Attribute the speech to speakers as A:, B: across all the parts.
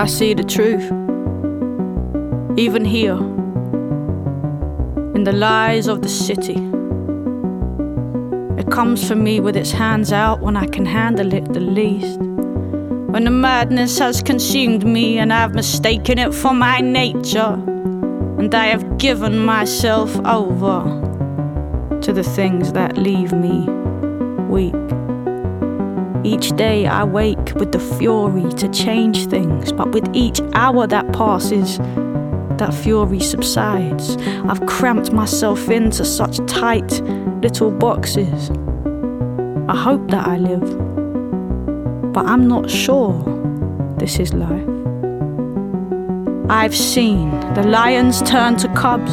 A: I see the truth. Even here, in the lies of the city. It comes for me with its hands out when I can handle it the least. When the madness has consumed me and I've mistaken it for my nature, and I have given myself over to the things that leave me weak. Each day I wake with the fury to change things, but with each hour that passes, that fury subsides. I've cramped myself into such tight little boxes. I hope that I live, but I'm not sure this is life. I've seen the lions turn to cubs,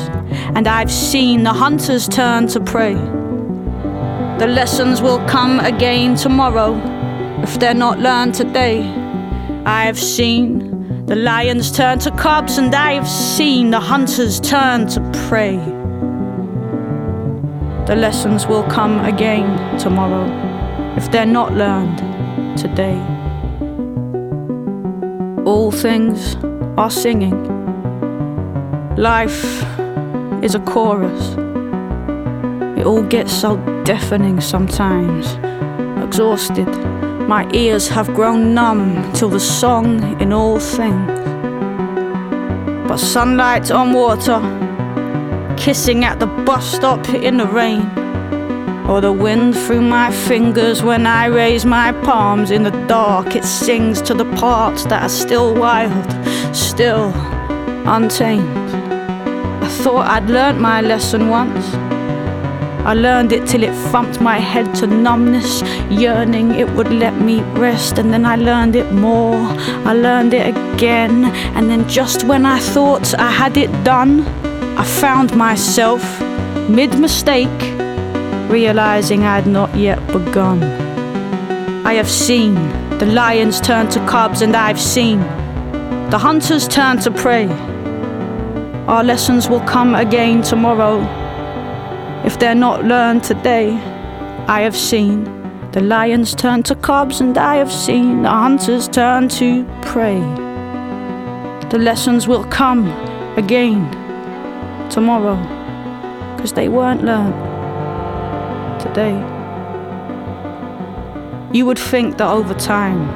A: and I've seen the hunters turn to prey. The lessons will come again tomorrow if they're not learned today. I have seen the lions turn to cubs, and I have seen the hunters turn to prey. The lessons will come again tomorrow if they're not learned today. All things are singing. Life is a chorus. It all gets so deafening sometimes. Exhausted, my ears have grown numb till the song in all things. But sunlight on water, kissing at the bus stop in the rain, or the wind through my fingers when I raise my palms in the dark, it sings to the parts that are still wild, still untamed. I thought I'd learnt my lesson once. I learned it till it thumped my head to numbness, yearning it would let me rest. And then I learned it more, I learned it again. And then just when I thought I had it done, I found myself mid mistake, realizing I had not yet begun. I have seen the lions turn to cubs, and I've seen the hunters turn to prey. Our lessons will come again tomorrow if they're not learned today. I have seen the lions turn to cubs, and I have seen the hunters turn to prey. The lessons will come again tomorrow, because they weren't learned today. You would think that over time,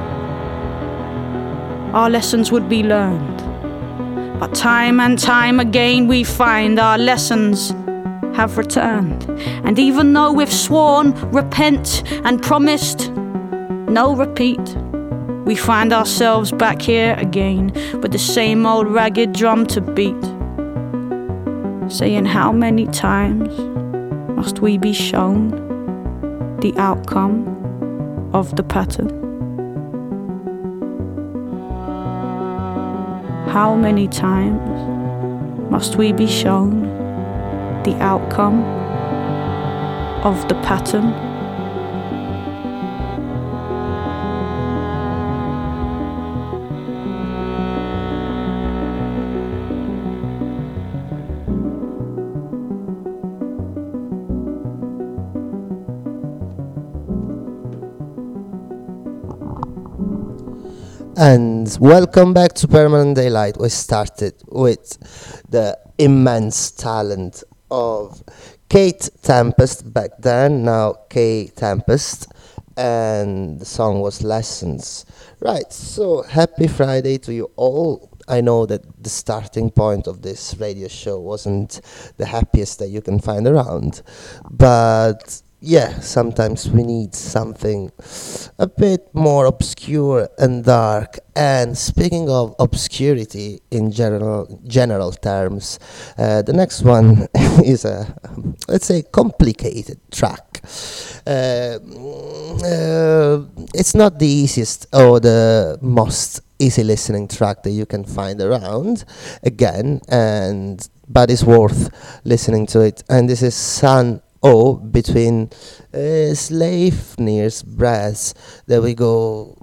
A: our lessons would be learned. But time and time again, we find our lessons have returned. And even though we've sworn, repent, and promised no repeat, we find ourselves back here again with the same old ragged drum to beat. Saying, How many times must we be shown the outcome of the pattern? How many times must we be shown the outcome of the pattern?
B: And welcome back to Permanent Daylight. We started with the immense talent of Kate Tempest back then, now Kae Tempest, and the song was Lessons. Right, so happy Friday to you all. I know that the starting point of this radio show wasn't the happiest that you can find around, but yeah, sometimes we need something a bit more obscure and dark. And speaking of obscurity in general general terms, uh, the next one is a let's say complicated track. Uh, uh, it's not the easiest or the most easy listening track that you can find around. Again, and but it's worth listening to it. And this is Sun O between uh, Sleipnir's brass. There we go.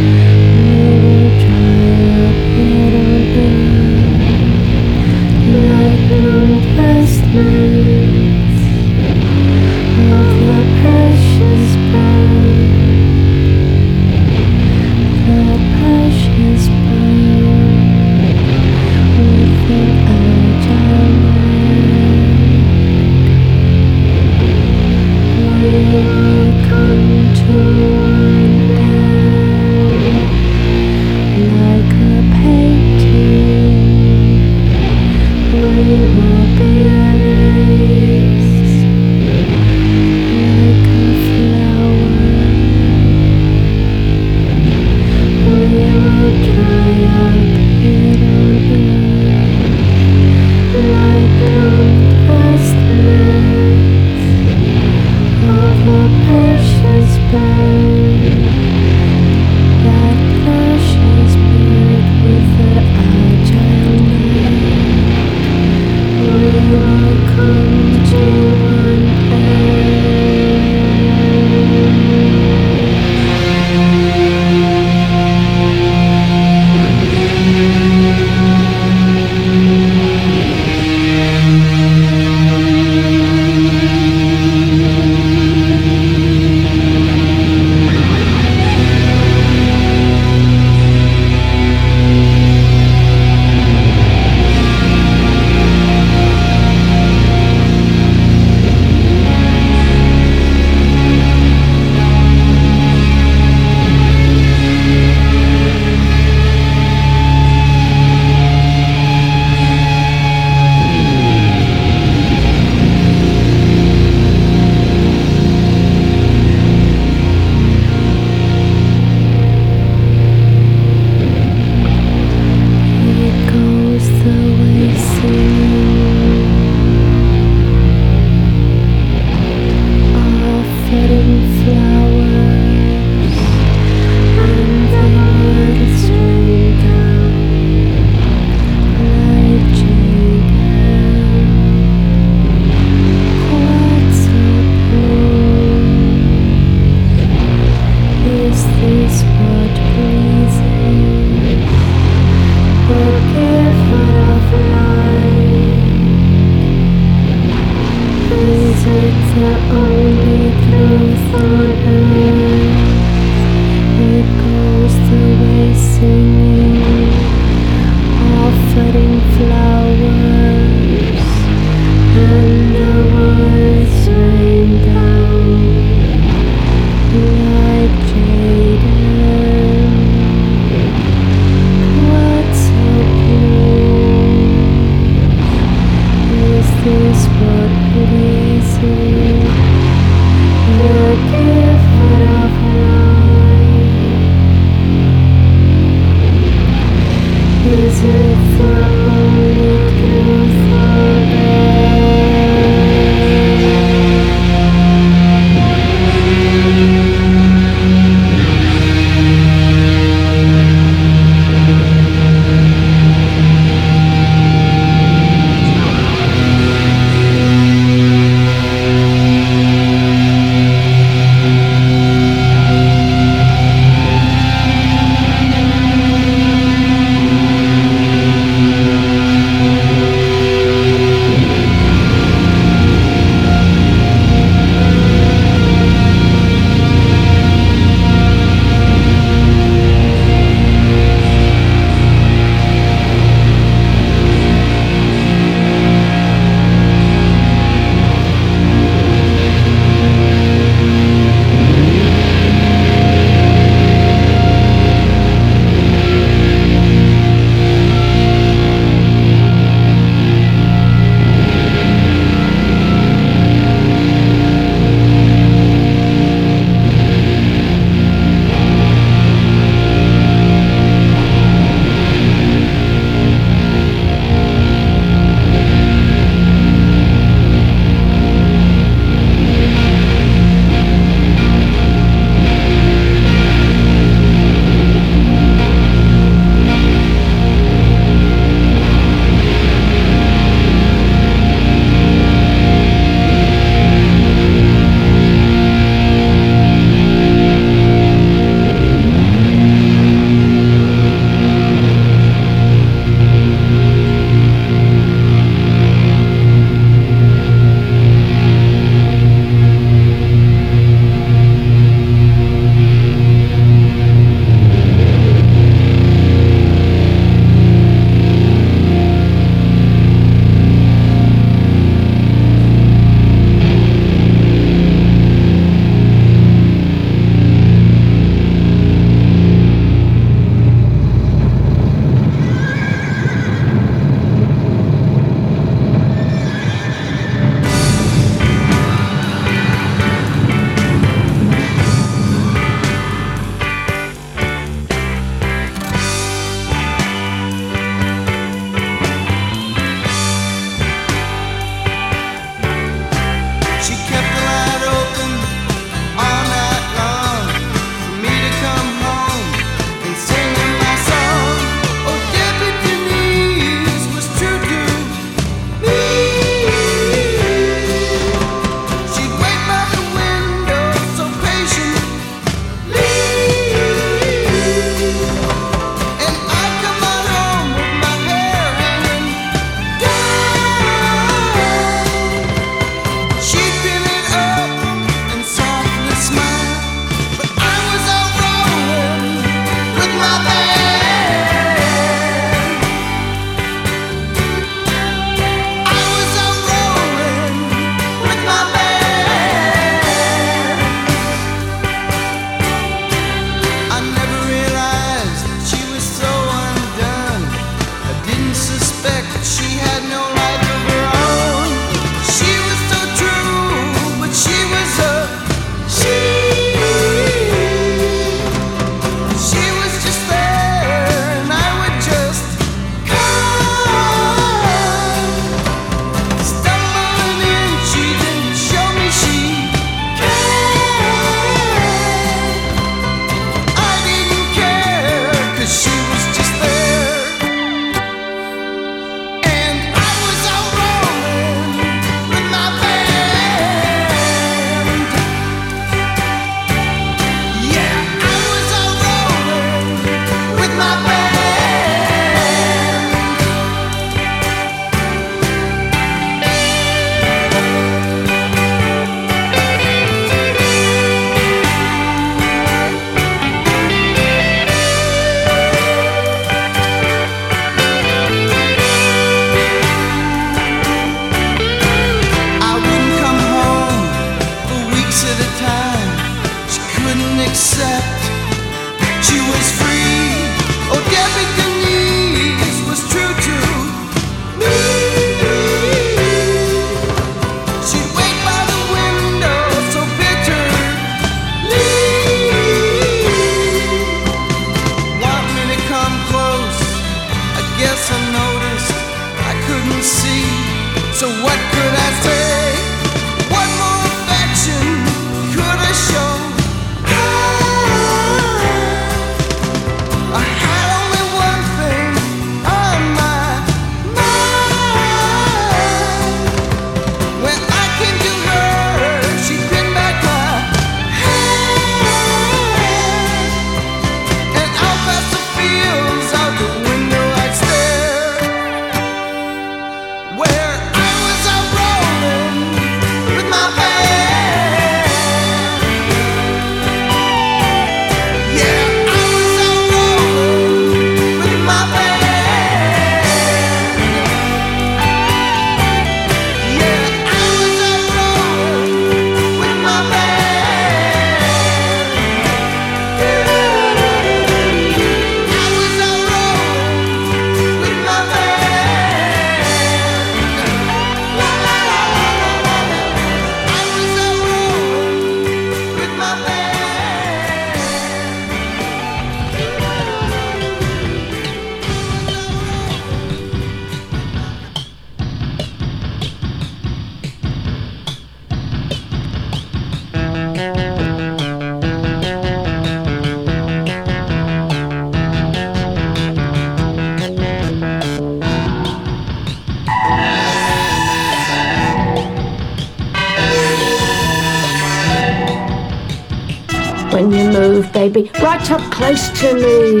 C: Close to me.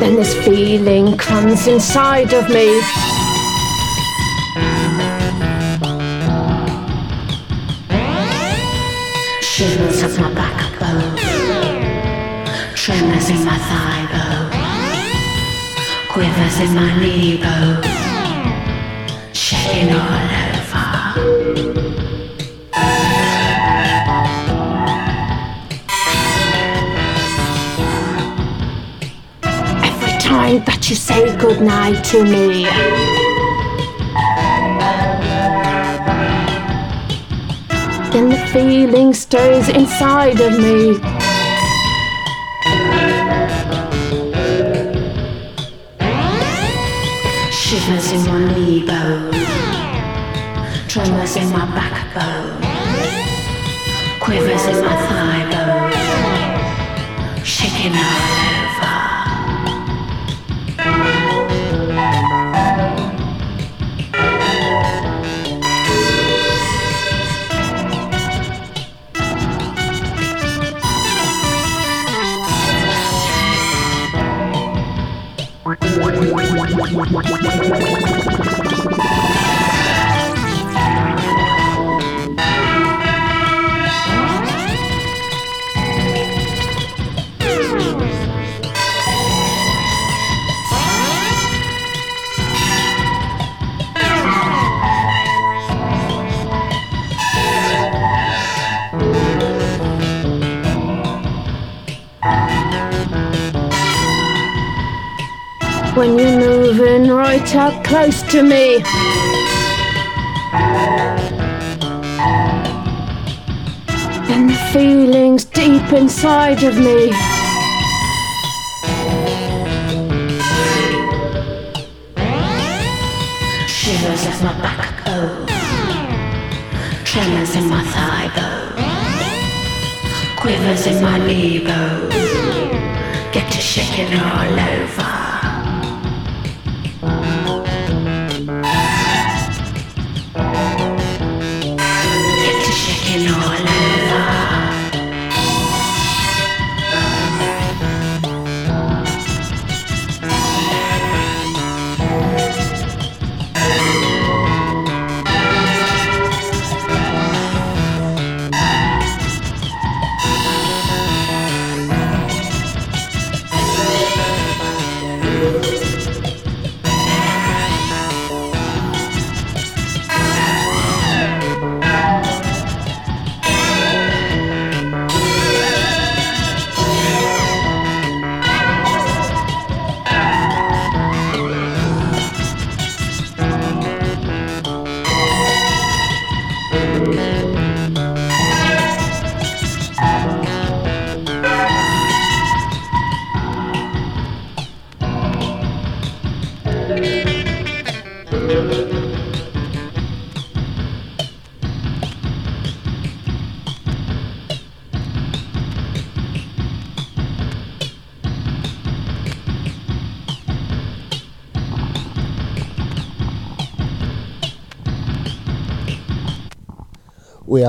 C: Then this feeling comes inside of me. Shivers up my backbone, tremors in my thigh bone, quivers in my knee bone, shaking all over. Time that you say goodnight to me. Then the feeling stirs inside of me. Shivers in my knee bone, tremors in my backbone, quivers in my thigh bone, shaking all When you're moving right up close to me. Then the feelings deep inside of me. Shivers of my backbone, oh. tremors in my thigh bone, quivers in my knee bone, get to shaking all over.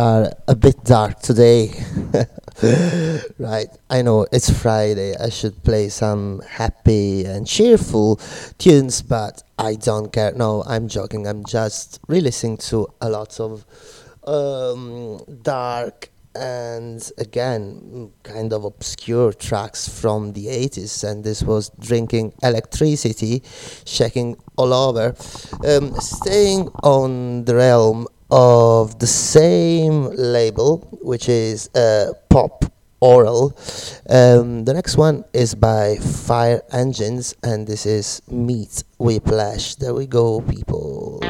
B: Are a bit dark today. right, I know it's Friday. I should play some happy and cheerful tunes, but I don't care. No, I'm joking. I'm just re-listening to a lot of um, dark and again kind of obscure tracks from the 80s and this was drinking electricity shaking all over um, staying on the realm of the same label which is uh, pop oral. Um, the next one is by fire engines and this is meat whiplash. There we go people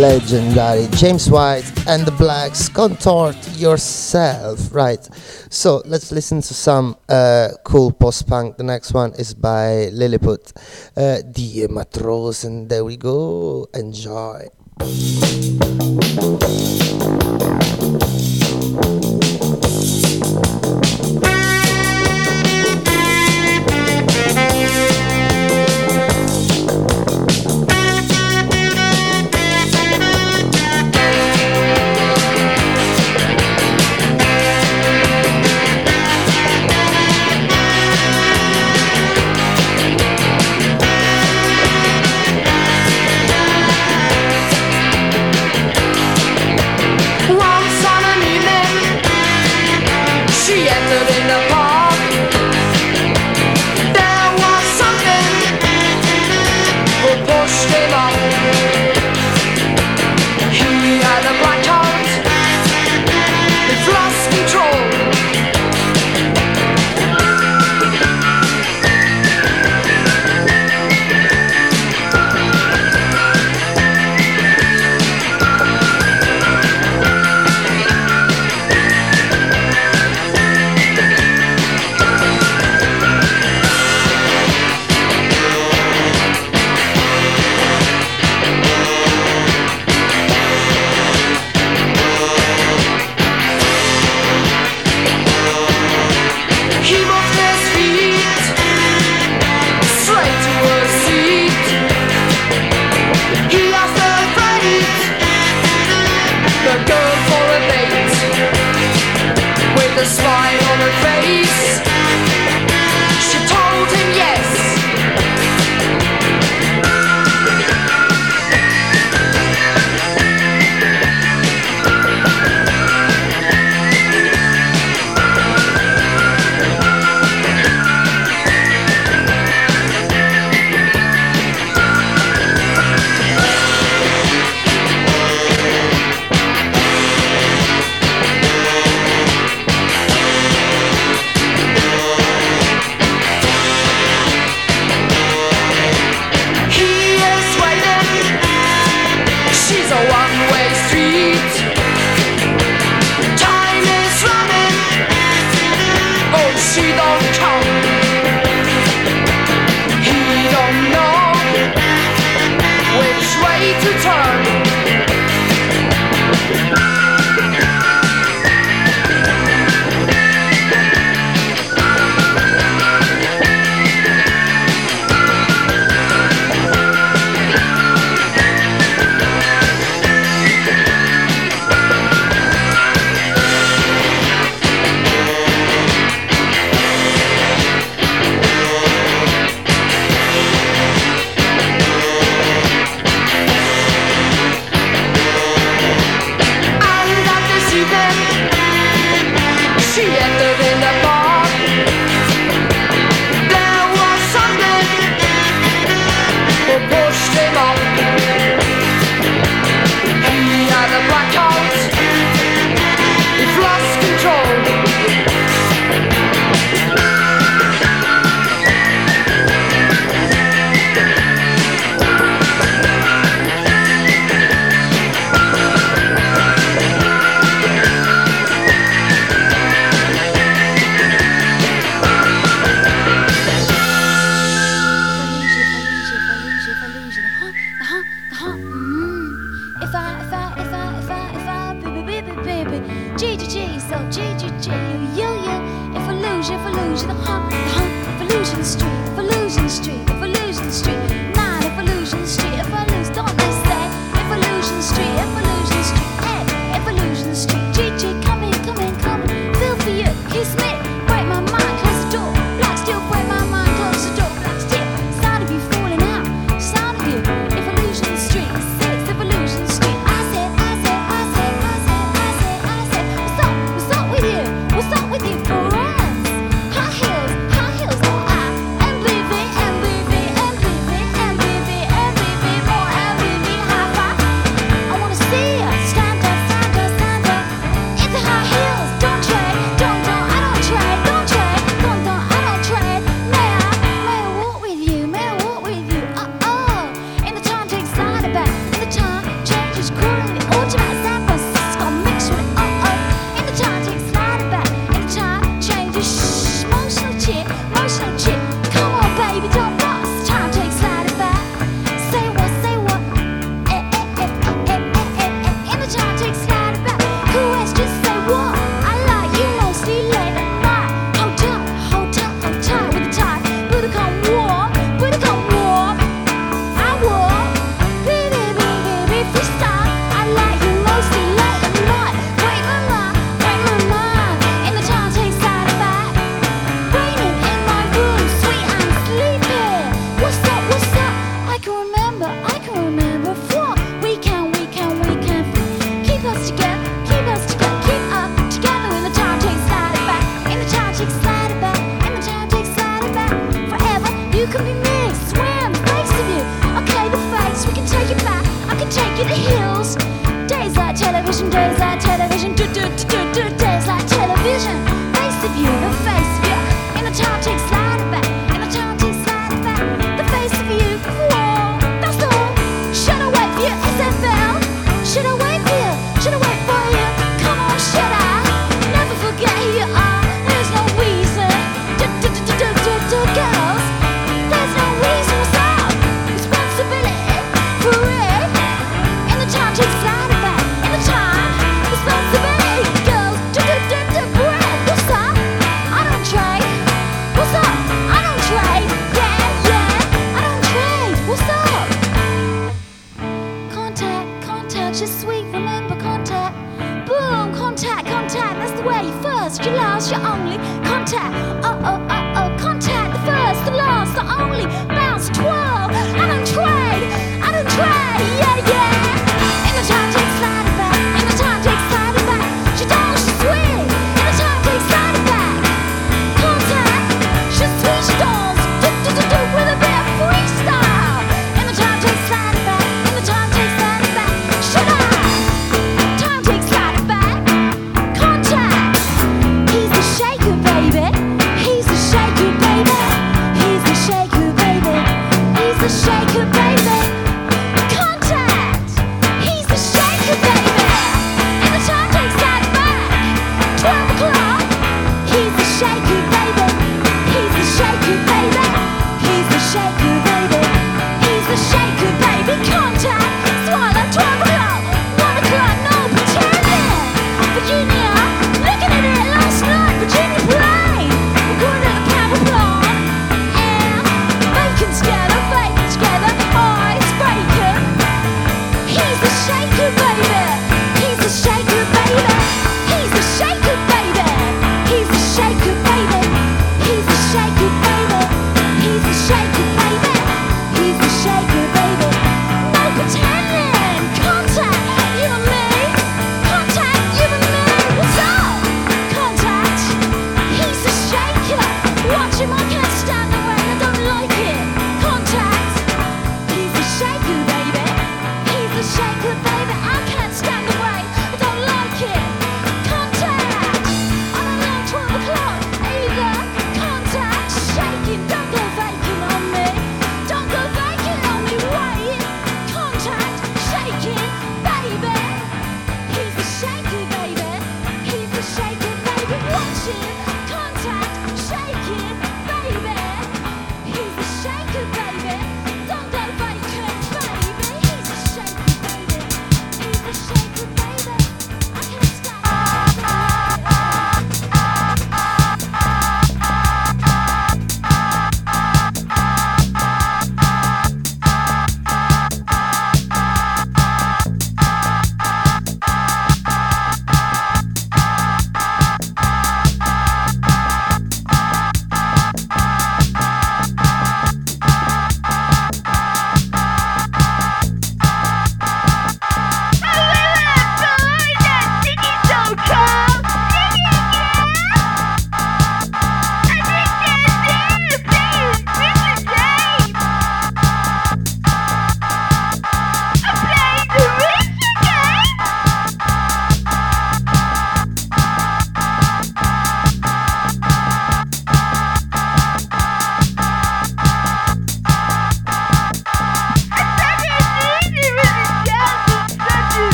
D: legendary James White and the Blacks contort yourself right? So let's listen to some uh, cool post-punk. The next one is by Liliput uh, Die Matrosen there we go. Enjoy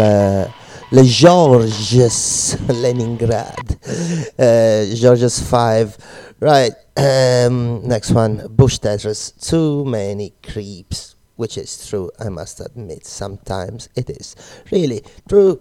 E: le, le Georges Leningrad, uh, Georges 5. Right, um, next one Bush Tetras. Too many creeps, which is true, I must admit. Sometimes it is really true.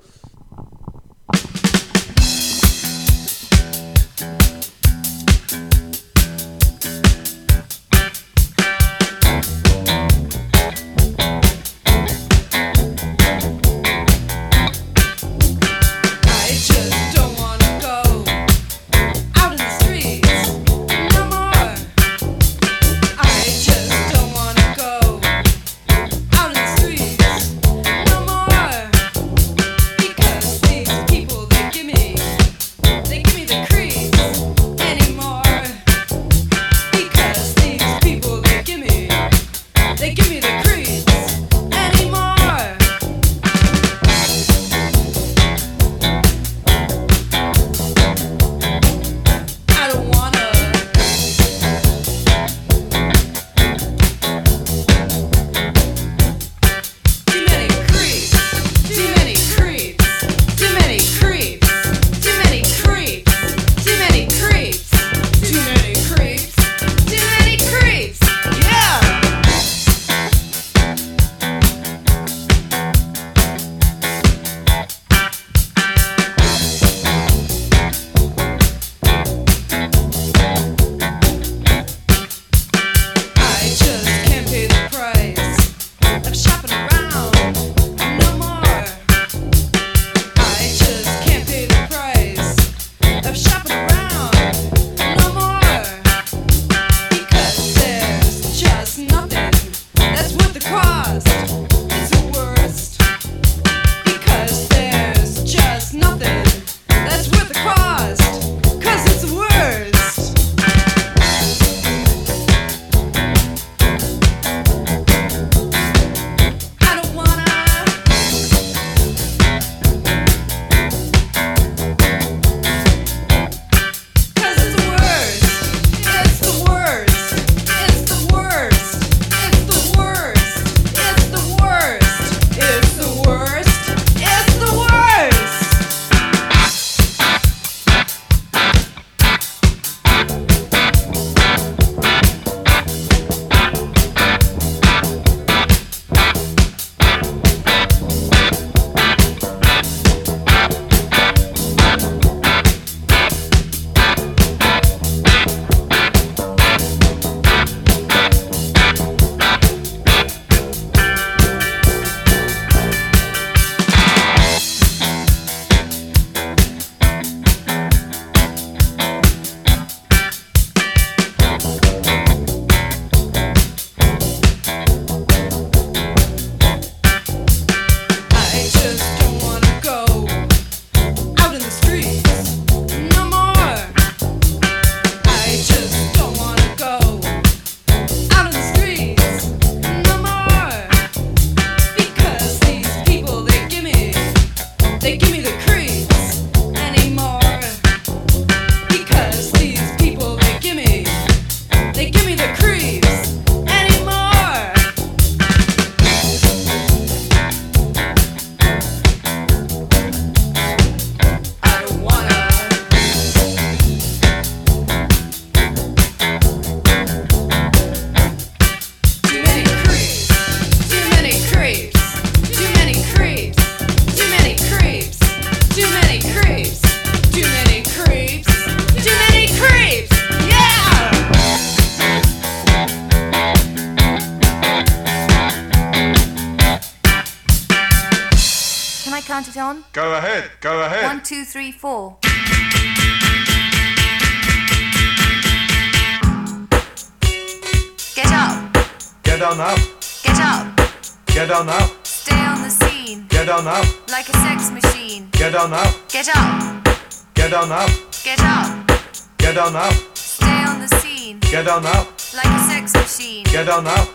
F: down now.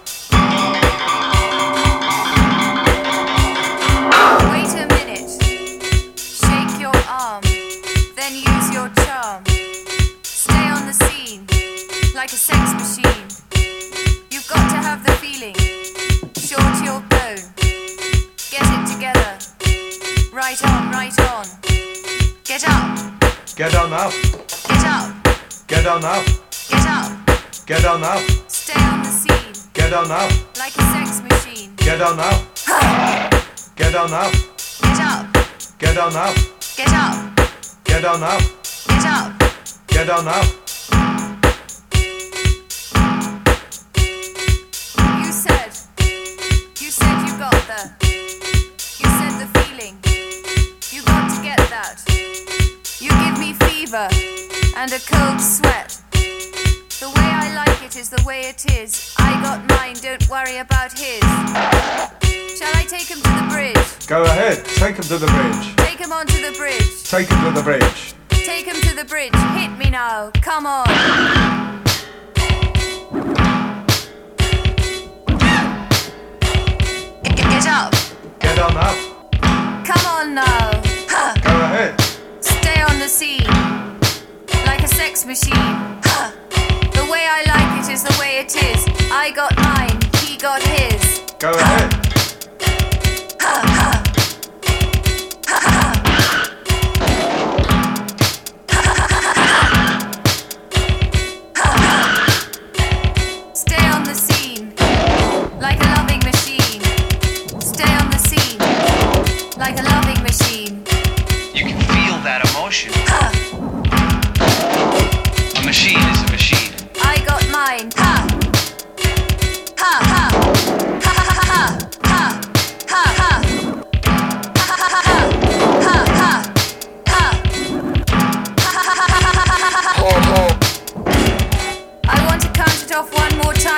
F: On up.
G: Get down now.
F: Get up,
G: Get on up. get up, Get on up.
F: get up.
G: Get on up.
F: You said, you said you got the, you said the feeling. You got to get that. You give me fever and a cold sweat. The way I like it is the way it is. I got mine, don't worry about his. Shall I take him to the bridge?
H: Go ahead. Take him to the bridge.
F: Take him onto the bridge.
H: Take him to the bridge.
F: Take him to the bridge. Hit me now. Come on. Get, up.
H: Get on up.
F: Come on now.
H: Go ahead.
F: Stay on the scene. Like a sex machine. Ha. The way I like it is the way it is. I got mine. He got his.
H: Go ahead.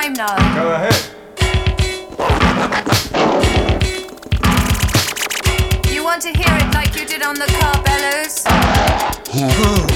F: Time now.
H: Go ahead.
F: You want to hear it like you did on the car bellows?
I: Hmm.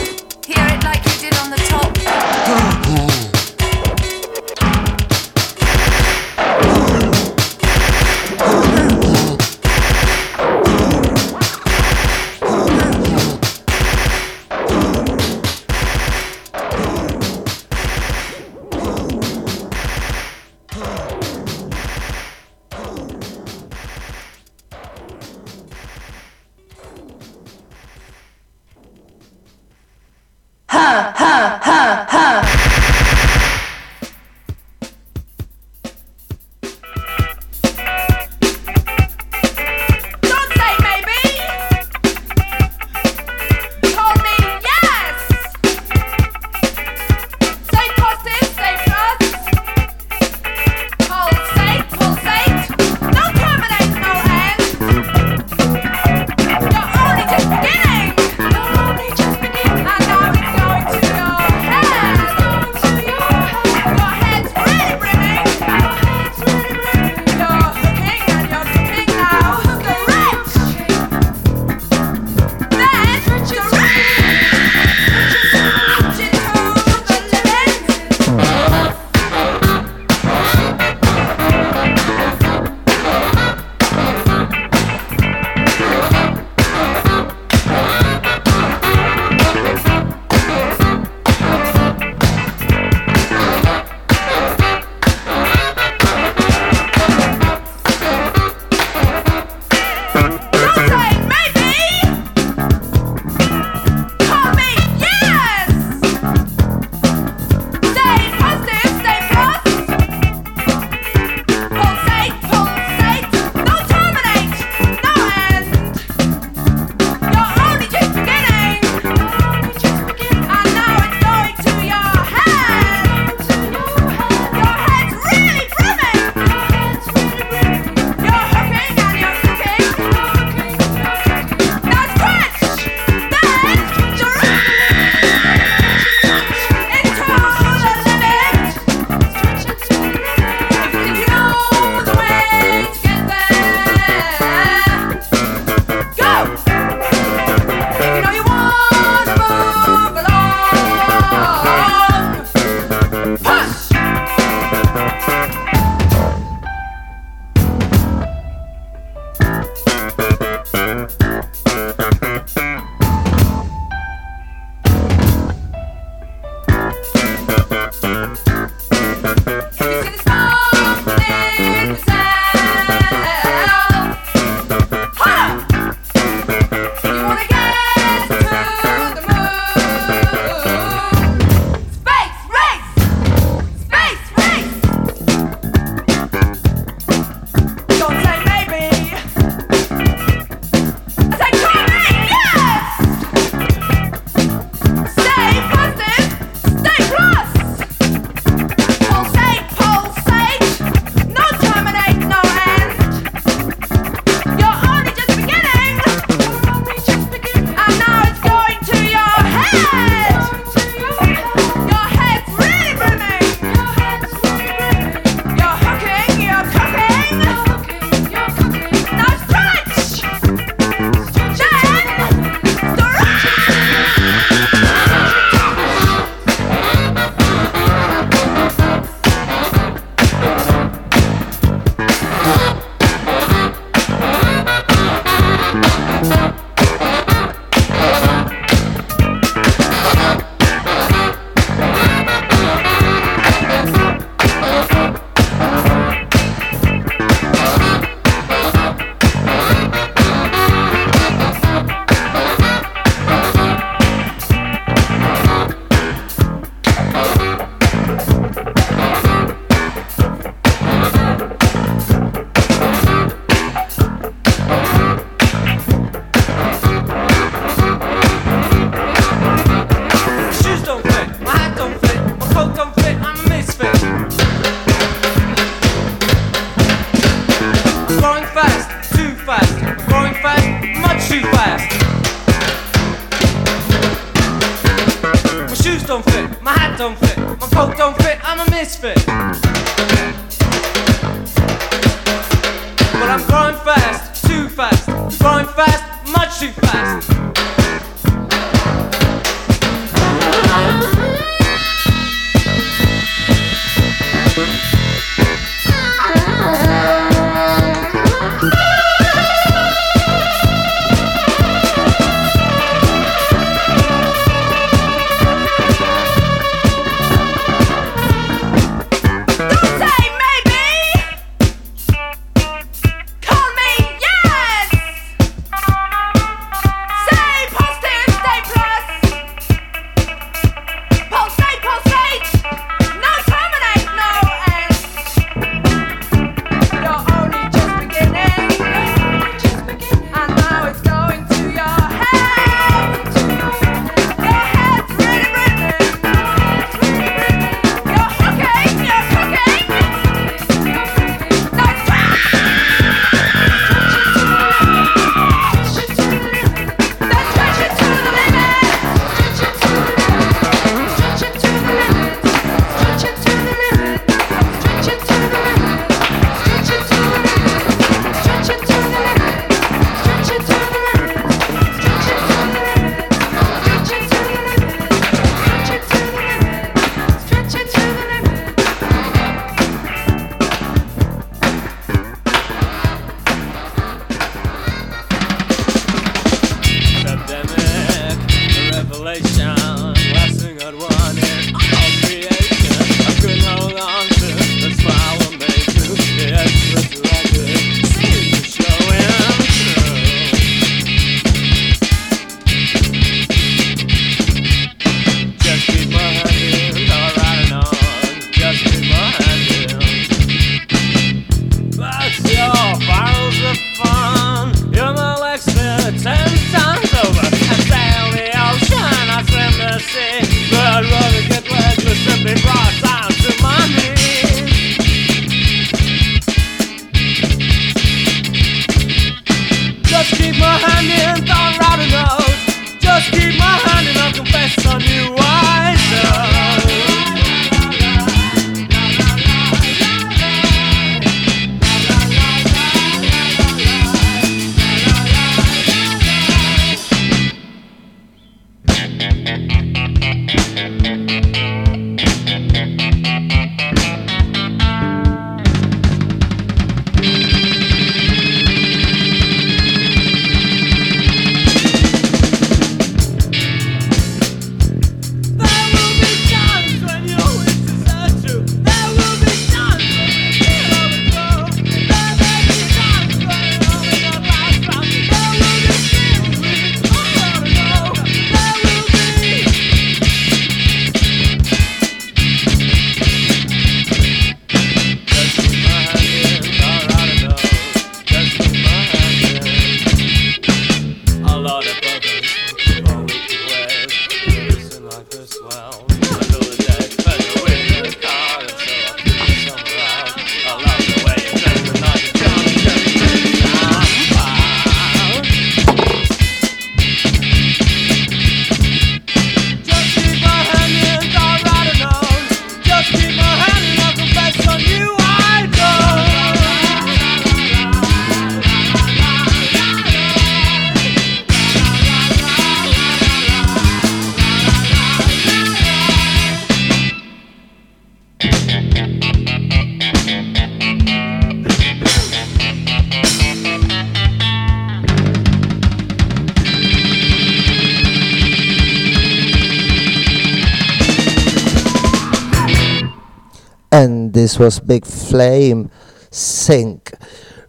I: was Big Flame Sink.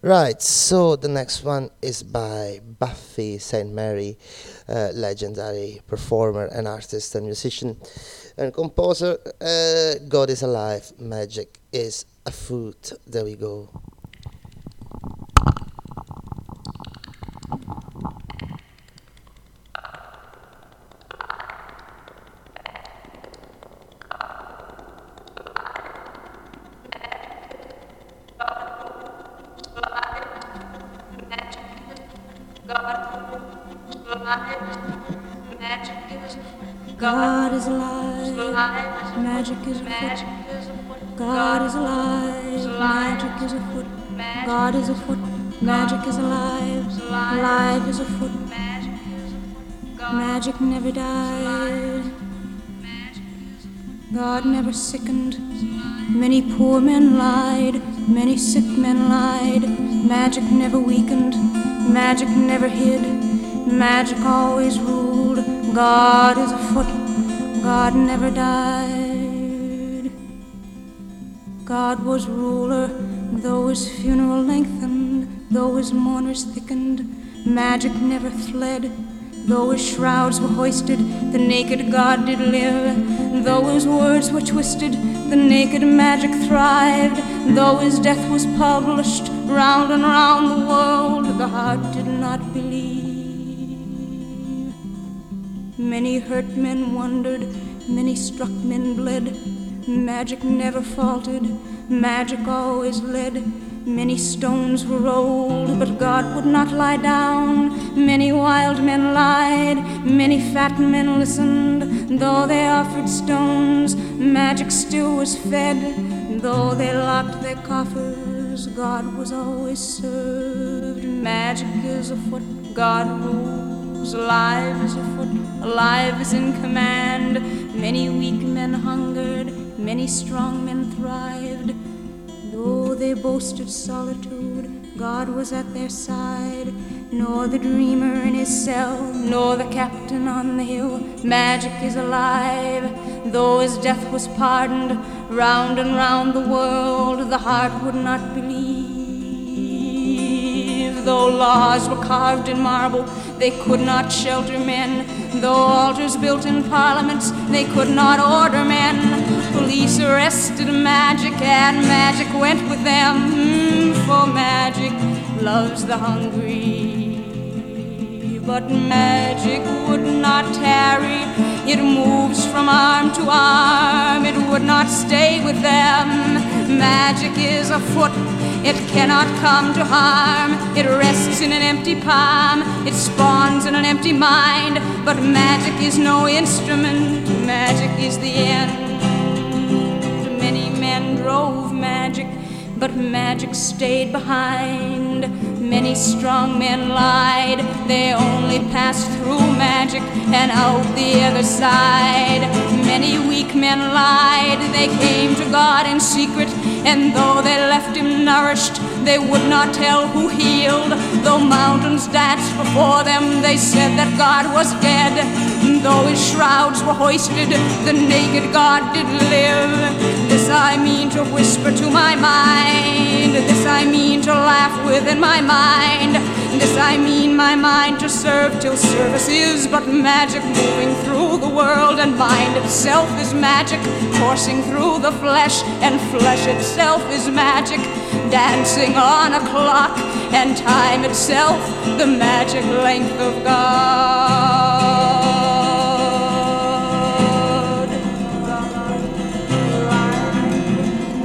I: Right, so the next one is by Buffy Sainte-Marie, uh, legendary performer and artist and musician and composer. Uh, God is alive, magic is afoot. There we go.
J: Magic
K: is afoot. God is alive. Magic is afoot. God is afoot. Magic is alive. Alive is afoot. Magic never died. God never sickened. Many poor men lied. Many sick men lied. Magic never weakened. Magic never hid. Magic always ruled. God is afoot. God never died. God was ruler, though his funeral lengthened, though his mourners thickened. Magic never fled. Though his shrouds were hoisted, the naked God did live. Though his words were twisted, the naked magic thrived. Though his death was published round and round the world, the heart did not believe. Many hurt men wondered, many struck men bled. Magic never faltered, magic always led. Many stones were rolled, but God would not lie down. Many wild men lied, many fat men listened. Though they offered stones, magic still was fed. Though they locked their coffers, God was always served. Magic is afoot, God rules. Alive is afoot, alive is in command. Many weak men hungered, many strong men thrived. Though they boasted solitude, God was at their side. Nor the dreamer in his cell, nor the captain on the hill. Magic is alive, though his death was pardoned. Round and round the world, the heart would not believe. Though laws were carved in marble, they could not shelter men. Though altars built in parliaments, they could not order men. Police arrested magic, and magic went with them. Mm, for magic loves the hungry. But magic would not tarry, it moves from arm to arm, it would not stay with them. Magic is afoot, it cannot come to harm. It rests in an empty palm, it spawns in an empty mind. But magic is no instrument, magic is the end. Drove magic, but magic stayed behind. Many strong men lied, they only passed through magic and out the other side. Many weak men lied, they came to God in secret, and though they left him nourished, they would not tell who healed. Though mountains danced before them, they said that God was dead. Though his shrouds were hoisted, the naked God did live. This I mean to whisper to my mind. This I mean to laugh within my mind. This I mean my mind to serve till service is but magic moving through the world, and mind itself is magic coursing through the flesh, and flesh itself is magic dancing on a clock, and time itself the magic length of God.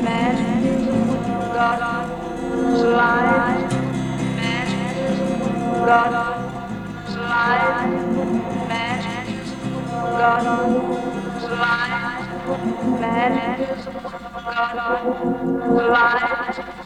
K: Magic is God is alive. Magic is God is alive. Magic is God is alive. Magic is God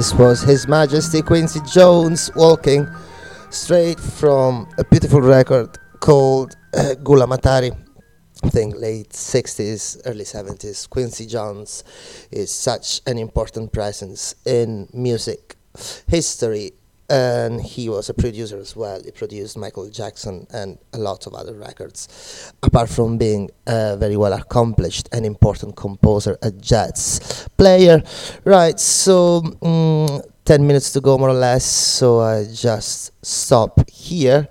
B: this was His Majesty Quincy Jones walking straight from a beautiful record called uh, Gula Matari. I think late 60s, early 70s. Quincy Jones is such an important presence in music history and he was a producer as well. He produced Michael Jackson and a lot of other records. Apart from being a very well accomplished and important composer, a jazz player. Right, so mm, 10 minutes to go more or less, so I just stop here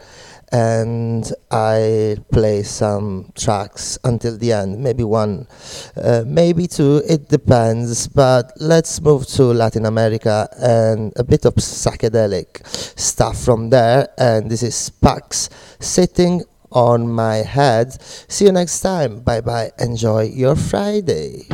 B: and I play some tracks until the end, maybe one, uh, maybe two, it depends. But let's move to Latin America and a bit of psychedelic stuff from there. And this is Pax sitting on my head. See you next time. Bye bye. Enjoy your Friday.